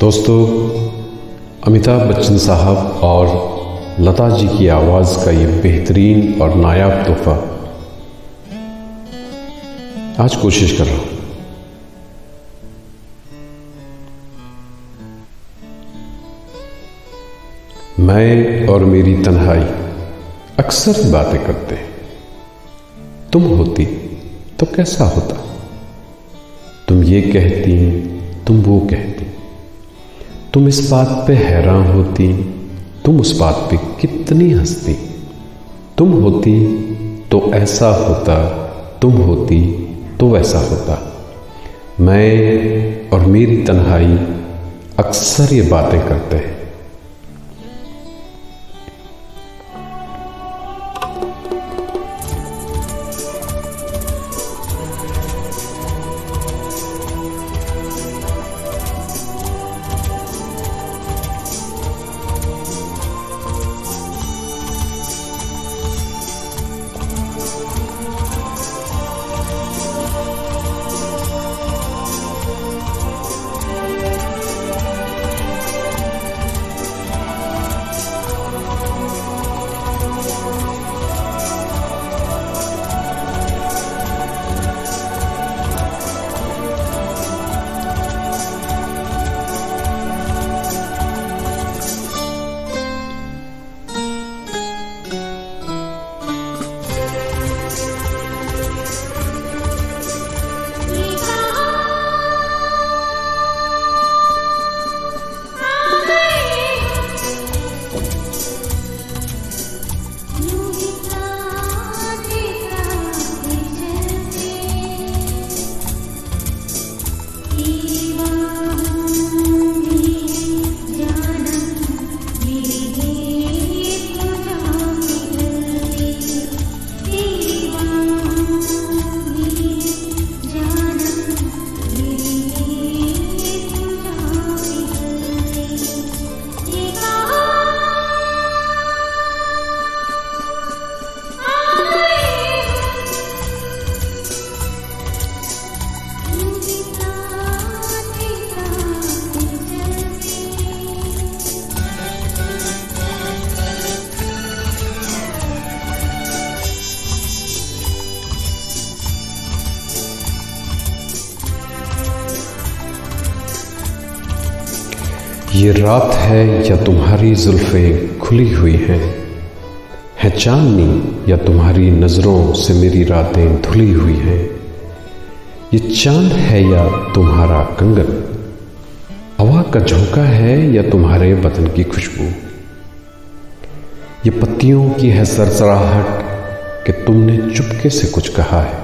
दोस्तों, अमिताभ बच्चन साहब और लता जी की आवाज़ का ये बेहतरीन और नायाब तोहफा। आज कोशिश कर रहा हूँ। मैं और मेरी तन्हाई अक्सर बातें करते हैं। तुम होती तो कैसा होता? तुम ये कहती, तुम वो कहती। तुम इस बात पे हैरान होती, तुम उस बात पे कितनी हंसती। तुम होती तो ऐसा होता, तुम होती तो वैसा होता। मैं और मेरी तन्हाई अक्सर ये बातें करते हैं। ये रात है या तुम्हारी जुल्फ़ें खुली हुई हैं? है चांदनी या तुम्हारी नज़रों से मेरी रातें धुली हुई हैं? ये चाँद है या तुम्हारा कंगन? हवा का झोंका है या तुम्हारे बदन की खुशबू? ये पत्तियों की है सरसराहट कि तुमने चुपके से कुछ कहा है।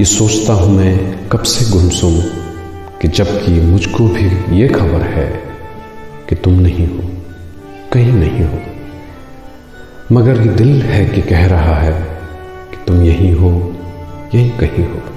ये सोचता हूँ मैं कब से गुमसुम कि जबकि मुझको भी ये खबर है कि तुम नहीं हो, कहीं नहीं हो। मगर ये दिल है कि कह रहा है कि तुम यही हो, यहीं कहीं हो।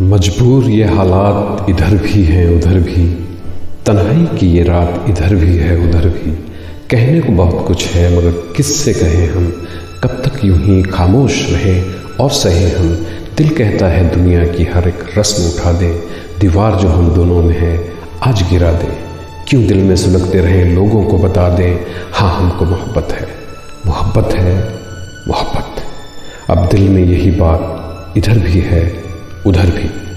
मजबूर ये हालात इधर भी हैं, उधर भी। तन्हाई की ये रात इधर भी है, उधर भी। कहने को बहुत कुछ है, मगर किससे कहें हम? कब तक यूँ ही खामोश रहें और सहे हम? दिल कहता है दुनिया की हर एक रस्म उठा दे। दीवार जो हम दोनों में है, आज गिरा दे। क्यों दिल में सुलगते रहें, लोगों को बता दें हाँ हमको मोहब्बत है। मोहब्बत है, मोहब्बत। अब दिल में यही बात इधर भी है उधर भी।